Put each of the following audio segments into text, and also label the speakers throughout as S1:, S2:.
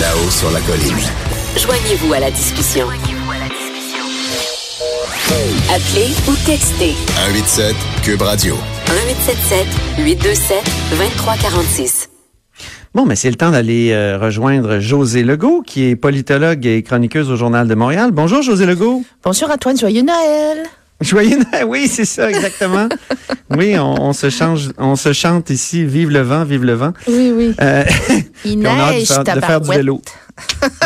S1: Là-haut sur la colline.
S2: Joignez-vous à la discussion. Appelez ou textez
S1: 187 Cube Radio.
S2: 1877 827 2346.
S3: Bon, mais c'est le temps d'aller euh, rejoindre José Legault, qui est politologue et chroniqueuse au Journal de Montréal. Bonjour, José Legault.
S4: Bonjour Antoine, joyeux Noël.
S3: Joyeux Noël. Oui, c'est ça, exactement. oui, on, on se change, on se chante ici. Vive le vent, vive le vent.
S4: Oui, oui.
S3: Euh,
S4: Il
S3: puis on a hâte de
S4: neige,
S3: faire, de faire du vélo.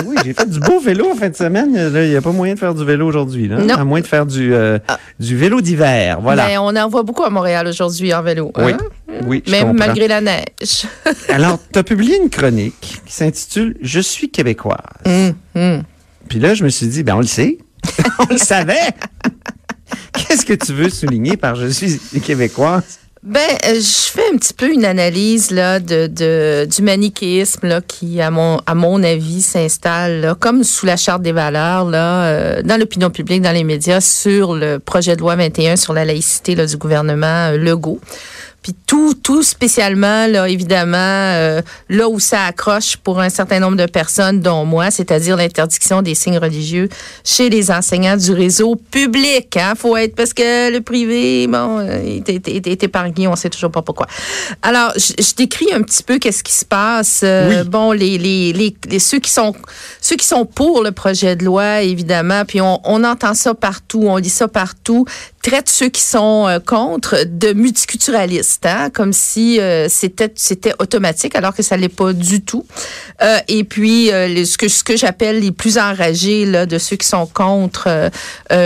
S3: oui, j'ai fait du beau vélo en fin de semaine. Il n'y a pas moyen de faire du vélo aujourd'hui, là.
S4: Non.
S3: À moins de faire du, euh, du vélo d'hiver. Voilà.
S4: Ben, on en voit beaucoup à Montréal aujourd'hui en vélo.
S3: oui.
S4: hein?
S3: Oui, je
S4: Même
S3: comprends.
S4: malgré la neige.
S3: Alors, tu as publié une chronique qui s'intitule Je suis québécoise.
S4: Hum.
S3: Puis là, je me suis dit, ben on le sait. on le savait. Qu'est-ce que tu veux souligner par je suis québécoise?
S4: Ben, euh, je fais un petit peu une analyse là de, de du manichéisme là qui, à mon à mon avis, s'installe comme sous la charte des valeurs là euh, dans l'opinion publique, dans les médias, sur le projet de loi 21 sur la laïcité là, du gouvernement euh, Legault. Puis tout, tout spécialement, là, évidemment, euh, là où ça accroche pour un certain nombre de personnes, dont moi, c'est-à-dire l'interdiction des signes religieux chez les enseignants du réseau public. Hein, faut être parce que le privé, bon, euh, est, est- est- est épargné, on sait toujours pas pourquoi. Alors, je, je décris un petit peu qu'est-ce qui se passe. Euh,
S3: Oui.
S4: Bon, les, les, les, les- ceux qui sont ceux qui sont pour le projet de loi, évidemment, puis on, on entend ça partout, on lit ça partout, traitent ceux qui sont euh, contre de multiculturalistes, hein, comme si euh, c'était c'était automatique, alors que ça l'est pas du tout. Euh, et puis euh, les- ce que ce que j'appelle les plus enragés là, de ceux qui sont contre euh,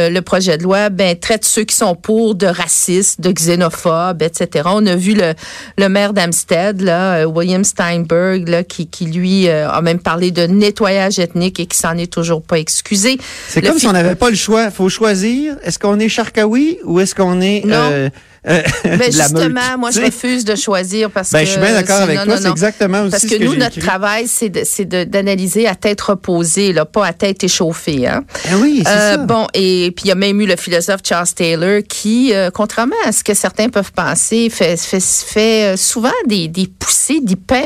S4: le projet de loi, ben traitent ceux qui sont pour de racistes, de xénophobes, etc. On a vu le, le maire d'Amstead, là, William Steinberg, là, qui, qui lui euh, a même parlé de nettoyage ethnique et qui s'en est toujours pas excusé.
S3: C'est comme si on n'avait pas le choix. faut choisir. Est-ce qu'on est Charkaoui ou est-ce qu'on est
S4: Non.
S3: euh, euh,
S4: Ben justement, moi, je refuse de choisir parce
S3: Ben,
S4: que.
S3: je suis bien d'accord avec
S4: non,
S3: toi. C'est exactement aussi
S4: Parce
S3: ce
S4: que,
S3: que
S4: nous, notre
S3: écrit.
S4: travail, c'est d'analyser à tête reposée, là, pas à tête échauffée. Hein?
S3: Ah oui, c'est
S4: Euh,
S3: ça.
S4: bon, et puis il y a même eu le philosophe Charles Taylor qui, euh, contrairement à ce que certains peuvent penser, fait, fait, fait euh, souvent des, des poussées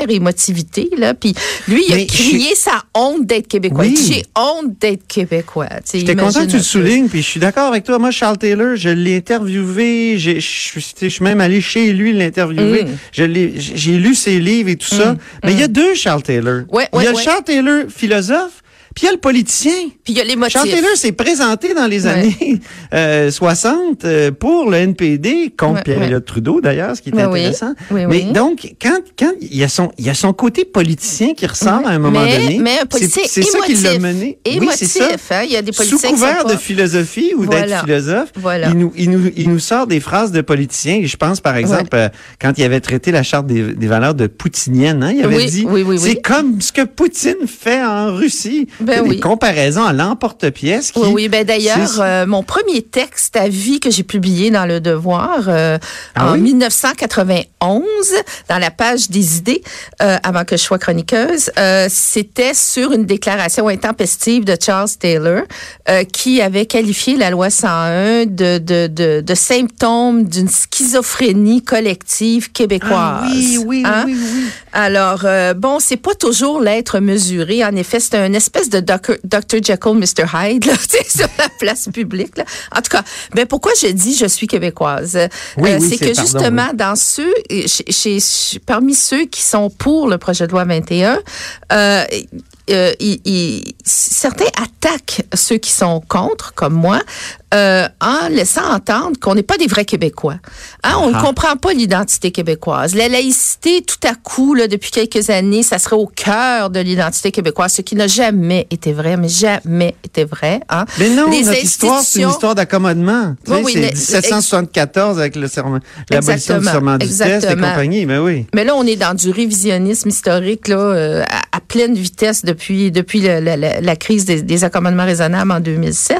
S4: d'hyper-émotivité. Là. Puis lui, il a
S3: Mais
S4: crié sa honte d'être québécois.
S3: Oui.
S4: J'ai honte d'être québécois.
S3: J'étais content que tu le soulignes, puis je suis d'accord avec toi. Moi, Charles Taylor, je l'ai interviewé, je suis même allé chez lui l'interviewer.
S4: Mm.
S3: J'ai lu ses livres et tout ça. Mais il y a deux Charles Taylor.
S4: Ouais,
S3: il y a
S4: ouais,
S3: le
S4: ouais.
S3: Charles Taylor philosophe, puis il y a le politicien.
S4: Puis il y a les motifs.
S3: Charles Taylor s'est présenté dans les
S4: Ouais.
S3: années euh, 60 euh, pour le NPD, contre
S4: Ouais,
S3: Pierre-Éliott Trudeau d'ailleurs, ce qui est
S4: Ouais, oui.
S3: intéressant.
S4: Oui,
S3: Mais
S4: oui.
S3: donc, quand, quand il, y a son, il y a son côté politicien qui ressort à un moment
S4: mais,
S3: donné,
S4: mais un
S3: c'est-
S4: politicien
S3: c'est ça qui l'a
S4: émotif.
S3: mené. Oui,
S4: Émotif,
S3: c'est ça.
S4: hein. Il y a des
S3: Sous
S4: politiciens qui sont
S3: couvert de philosophie ou
S4: Voilà.
S3: d'être philosophe,
S4: Voilà.
S3: il, nous, il, nous, il nous sort des phrases de politiciens. Je pense, par exemple, euh, quand il avait traité la charte des, des valeurs de poutinienne, hein, il avait
S4: Oui,
S3: dit
S4: oui, oui, oui.
S3: c'est comme ce que Poutine fait en Russie.
S4: Ben
S3: Des
S4: oui.
S3: comparaisons à l'emporte-pièce. qui-
S4: Oui, oui. Ben d'ailleurs, euh, mon premier texte à vie que j'ai publié dans Le Devoir euh,
S3: Ah
S4: en
S3: oui?
S4: 1991, dans la page des idées, euh, avant que je sois chroniqueuse, c'était sur une déclaration intempestive de Charles Taylor qui avait qualifié la loi 101 de, de, de, de symptôme d'une schizophrénie collective québécoise.
S3: Ah oui, oui,
S4: Hein?
S3: oui, oui.
S4: Alors, euh, bon, c'est pas toujours l'être mesuré. En effet, c'est un espèce de Dr. Dr. Jekyll, Mr. Hyde, là, sur la place publique. Là. En tout cas, ben pourquoi je dis je suis québécoise?
S3: Oui,
S4: Euh,
S3: oui,
S4: c'est que
S3: pardon,
S4: justement, dans ceux, chez, chez- parmi ceux qui sont pour le projet de loi 21, euh, euh, il- il- certains attaquent ceux qui sont contre, comme moi, euh, en laissant entendre qu'on n'est pas des vrais Québécois. Hein, on ne
S3: Ah.
S4: comprend pas l'identité québécoise. La laïcité, tout à coup, là, depuis quelques années, ça serait au cœur de l'identité québécoise, ce qui n'a jamais été vrai, mais jamais été vrai. Hein.
S3: Mais non,
S4: Les
S3: notre histoire, c'est une histoire d'accommodement.
S4: Oui, oui,
S3: c'est
S4: mais-
S3: 1774 avec le serment, l'abolition du serment du test et compagnie. Mais oui.
S4: Mais là, on est dans du révisionnisme historique là, euh, à, à pleine vitesse depuis depuis le- la, la- la crise des, des accommodements raisonnables en 2007.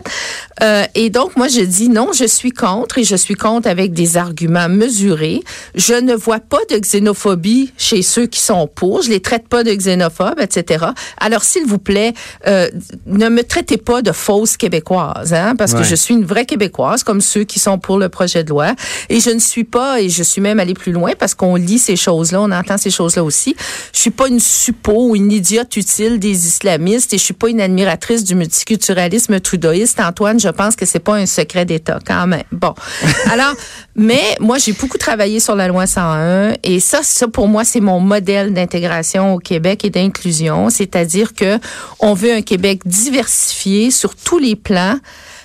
S4: Euh, et donc, moi, je dis non, je suis contre et je suis contre avec des arguments mesurés. Je ne vois pas de xénophobie chez ceux qui sont pour. Je les traite pas de xénophobes, etc. Alors, s'il vous plaît, euh, ne me traitez pas de fausse québécoise, hein, parce
S3: Ouais.
S4: que je suis une vraie québécoise, comme ceux qui sont pour le projet de loi. Et je ne suis pas, et je suis même allée plus loin, parce qu'on lit ces choses-là, on entend ces choses-là aussi. Je suis pas une suppo ou une idiote utile des islamistes, et je suis pas une admiratrice du multiculturalisme trudeauiste. Antoine, je pense que c'est pas un secret d'État, quand même. Bon. Alors, mais moi, j'ai beaucoup travaillé sur la loi 101, et ça, ça pour moi, c'est mon modèle d'intégration au Québec et d'inclusion, c'est-à-dire que on veut un Québec diversifié sur tous les plans,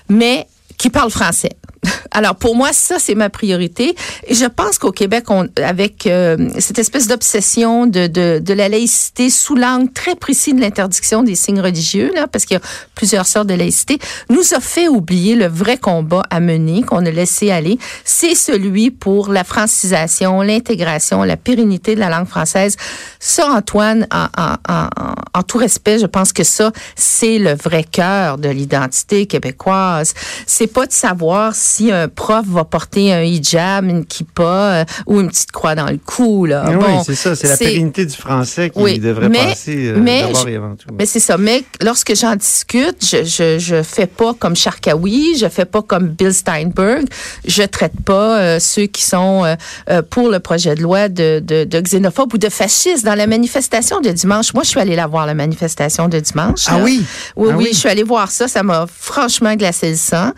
S4: mais qui parle français. Alors pour moi ça c'est ma priorité. Et je pense qu'au Québec avec euh, cette espèce d'obsession de, de de la laïcité sous l'angle très précis de l'interdiction des signes religieux là parce qu'il y a plusieurs sortes de laïcité nous a fait oublier le vrai combat à mener qu'on a laissé aller. C'est celui pour la francisation l'intégration la pérennité de la langue française. Ça Antoine en- en tout respect je pense que ça c'est le vrai cœur de l'identité québécoise. C'est pas de savoir si un prof va porter un hijab, une kippa euh, ou une petite croix dans le cou. Là. Bon,
S3: oui, c'est ça. C'est la pérennité du français qui
S4: Oui,
S3: devrait
S4: mais-
S3: passer euh,
S4: mais
S3: d'abord et avant tout.
S4: Mais c'est ça. Mais lorsque j'en discute, je, je, je fais pas comme Sharkawi, je fais pas comme Bill Steinberg, je traite pas euh, ceux qui sont euh, pour le projet de loi de, de, de xénophobes ou de fascistes. Dans la manifestation de dimanche, moi, je suis allée la voir, la manifestation de dimanche.
S3: Ah
S4: là.
S3: oui?
S4: Oui,
S3: Ah
S4: oui,
S3: oui?
S4: je suis allée voir ça. Ça m'a franchement glacé le sang.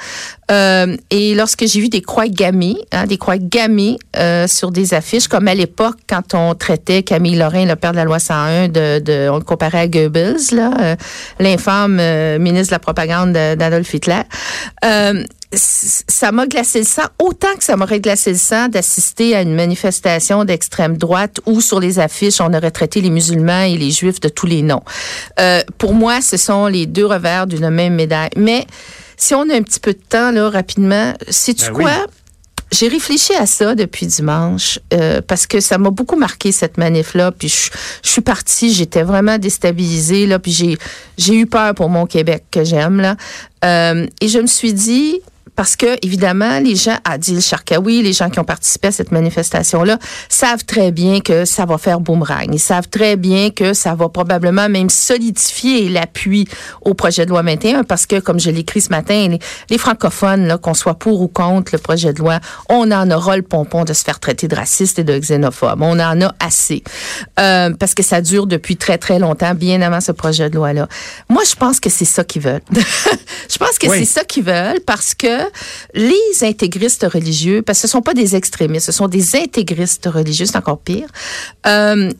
S4: Euh, et lorsque j'ai vu des croix gammées, hein, des croix gammées euh, sur des affiches, comme à l'époque, quand on traitait Camille Lorrain, le père de la loi 101, de, de, on le comparait à Goebbels, euh, l'infâme euh, ministre de la propagande de- d'Adolf Hitler. Ça m'a glacé le sang, autant que ça m'aurait glacé le sang d'assister à une manifestation d'extrême droite où sur les affiches, on aurait traité les musulmans et les juifs de tous les noms. Pour moi, ce sont les deux revers d'une même médaille. Mais si on a un petit peu de temps, là, rapidement, sais-tu
S3: Ben oui.
S4: quoi? J'ai réfléchi à ça depuis dimanche euh, parce que ça m'a beaucoup marqué cette manif là puis je, je suis partie j'étais vraiment déstabilisée là puis j'ai j'ai eu peur pour mon Québec que j'aime là Euh, et je me suis dit parce que évidemment les gens à Adil Sharkawi, les gens qui ont participé à cette manifestation là savent très bien que ça va faire boomerang. Ils savent très bien que ça va probablement même solidifier l'appui au projet de loi 21 parce que comme je l'écris ce matin les, les francophones là qu'on soit pour ou contre le projet de loi on en aura le pompon de se faire traiter de raciste et de xénophobe. On en a assez. Euh, parce que ça dure depuis très très longtemps bien avant ce projet de loi là moi je pense que c'est ça qu'ils veulent. Je pense que
S3: Oui.
S4: c'est ça qu'ils veulent parce que les intégristes religieux, parce que ce sont pas des extrémistes, ce sont des intégristes religieux, c'est encore pire. Euh,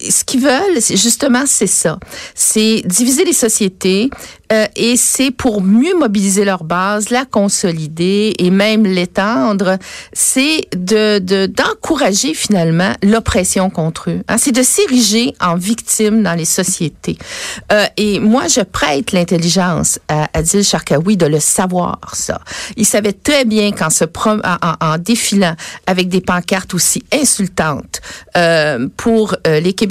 S4: ce qu'ils veulent, justement, c'est ça. C'est diviser les sociétés euh, et c'est pour mieux mobiliser leur base, la consolider et même l'étendre. C'est de de- d'encourager finalement l'oppression contre eux. Hein, c'est de s'ériger en victime dans les sociétés. Euh, et moi, je prête l'intelligence à Adil Sharkawi de le savoir, ça. Il savait très bien qu'en se prom- en, en- en défilant avec des pancartes aussi insultantes euh, pour euh, les Québécois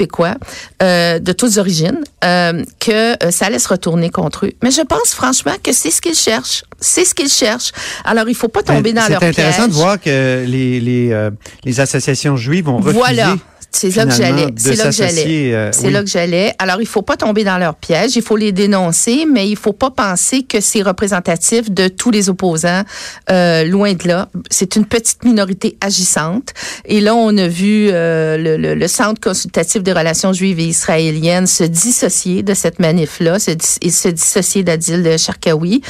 S4: euh, de toutes origines, euh, que euh, ça allait se retourner contre eux. Mais je pense franchement que c'est ce qu'ils cherchent. C'est ce qu'ils cherchent. Alors, il faut pas tomber dans leur
S3: Ben, C'est intéressant
S4: piège.
S3: de voir que les, les, euh, les associations juives vont refuser.
S4: Voilà. C'est là que j'allais.
S3: de
S4: C'est là que j'allais.
S3: euh,
S4: C'est
S3: oui.
S4: là que j'allais. Alors, il faut pas tomber dans leur piège. Il faut les dénoncer, mais il faut pas penser que c'est représentatif de tous les opposants. Euh, loin de là. C'est une petite minorité agissante. Et là, on a vu euh, le, le- le Centre consultatif des relations juives et israéliennes se dissocier de cette manif-là se et se dissocier d'Adil Sharkawi.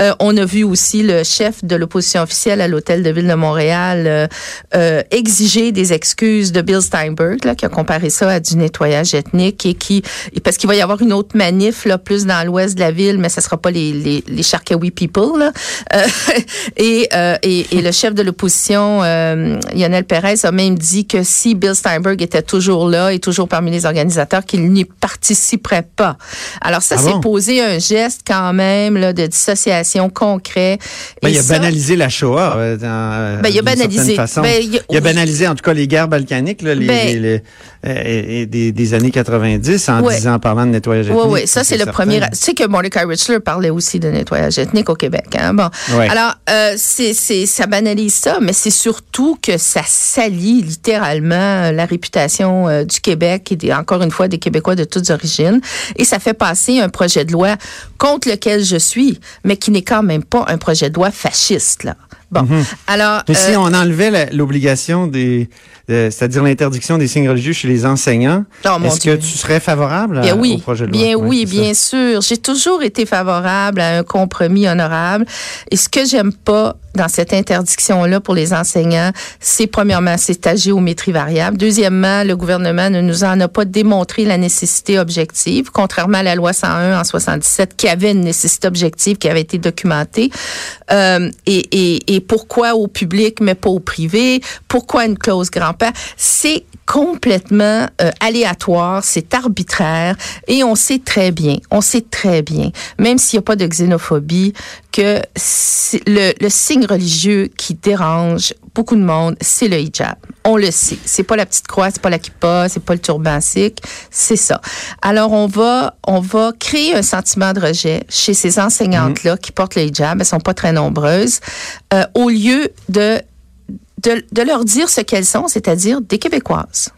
S4: Euh, on a vu aussi le chef de l'opposition officielle à l'hôtel de ville de Montréal euh, euh, exiger des excuses de Bill Steinberg Là, qui a comparé ça à du nettoyage ethnique et qui, parce qu'il va y avoir une autre manif, là, plus dans l'ouest de la ville, mais ce sera pas les, les, les Charkawi people, là. Euh, et, euh, et, et, le chef de l'opposition, euh, Lionel Perez, a même dit que si Bill Steinberg était toujours là et toujours parmi les organisateurs, qu'il n'y participerait pas. Alors ça,
S3: Ah
S4: c'est
S3: bon?
S4: poser un geste quand même là, de dissociation concret.
S3: Ben,
S4: Et
S3: il a
S4: ça-
S3: banalisé la Shoah. euh, dans,
S4: Ben, il a banalisé.
S3: façon.
S4: Ben, il a-
S3: il a banalisé, en tout cas, les guerres balkaniques, là, les,
S4: Ben-
S3: les- euh, et- et des, des années 90, en
S4: Ouais.
S3: disant, en parlant de nettoyage
S4: Oui,
S3: ethnique.
S4: oui, ça c'est le
S3: certain.
S4: premier. Tu sais que Mordecai Richler parlait aussi de nettoyage ethnique au Québec. Hein? Bon,
S3: Ouais.
S4: alors euh, c'est, c'est, ça banalise ça, mais c'est surtout que ça salit littéralement euh, la réputation euh, du Québec et des, encore une fois des Québécois de toutes origines, et ça fait passer un projet de loi contre lequel je suis, mais qui n'est quand même pas un projet de loi fasciste là. Bon, alors
S3: Mm-hmm. Mais si
S4: euh,
S3: on enlevait la- l'obligation des, euh, c'est-à-dire l'interdiction des signes religieux chez les enseignants,
S4: Oh,
S3: est-ce que tu serais favorable à-
S4: Bien oui,
S3: au projet de loi?
S4: bien oui,
S3: ça.
S4: bien sûr. J'ai toujours été favorable à un compromis honorable. Et ce que j'aime pas dans cette interdiction-là pour les enseignants, c'est premièrement, c'est à géométrie variable. Deuxièmement, le gouvernement ne nous en a pas démontré la nécessité objective, contrairement à la loi 101 en 77 qui avait une nécessité objective qui avait été documentée. Euh, et, et, et pourquoi au public mais pas au privé? Pourquoi une clause grand-père? C'est complètement euh, aléatoire, c'est arbitraire et on sait très bien, on sait très bien, même s'il n'y a pas de xénophobie, que le, le signe religieux qui dérange beaucoup de monde, c'est le hijab. On le sait. C'est pas la petite croix, c'est pas la kippa, c'est pas le turban sikh, c'est ça. Alors on va, on va créer un sentiment de rejet chez ces enseignantes-là qui portent le hijab, elles sont pas très nombreuses, euh, au lieu de de, de leur dire ce qu'elles sont, c'est-à-dire des Québécoises.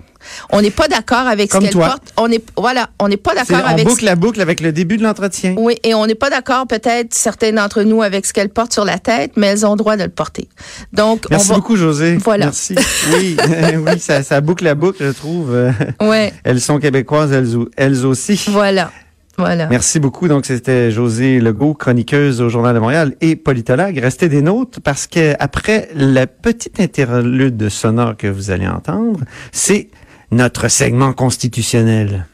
S4: On n'est pas d'accord avec
S3: Comme
S4: ce qu'elles
S3: toi.
S4: portent. On est voilà, on n'est pas d'accord
S3: on
S4: avec
S3: boucle la boucle avec le début de l'entretien.
S4: oui, et on n'est pas d'accord peut-être certains d'entre nous avec ce qu'elles portent sur la tête, mais elles ont le droit de le porter. Donc
S3: Merci
S4: on va
S3: beaucoup, José.
S4: Voilà.
S3: Merci. Oui, oui, ça, ça boucle la boucle, je trouve.
S4: Ouais,
S3: Elles sont québécoises, elles, elles aussi.
S4: voilà. Voilà.
S3: Merci beaucoup. Donc, c'était José Legault, chroniqueuse au Journal de Montréal et politologue. Restez des nôtres parce que après la petite interlude sonore que vous allez entendre, c'est notre segment constitutionnel.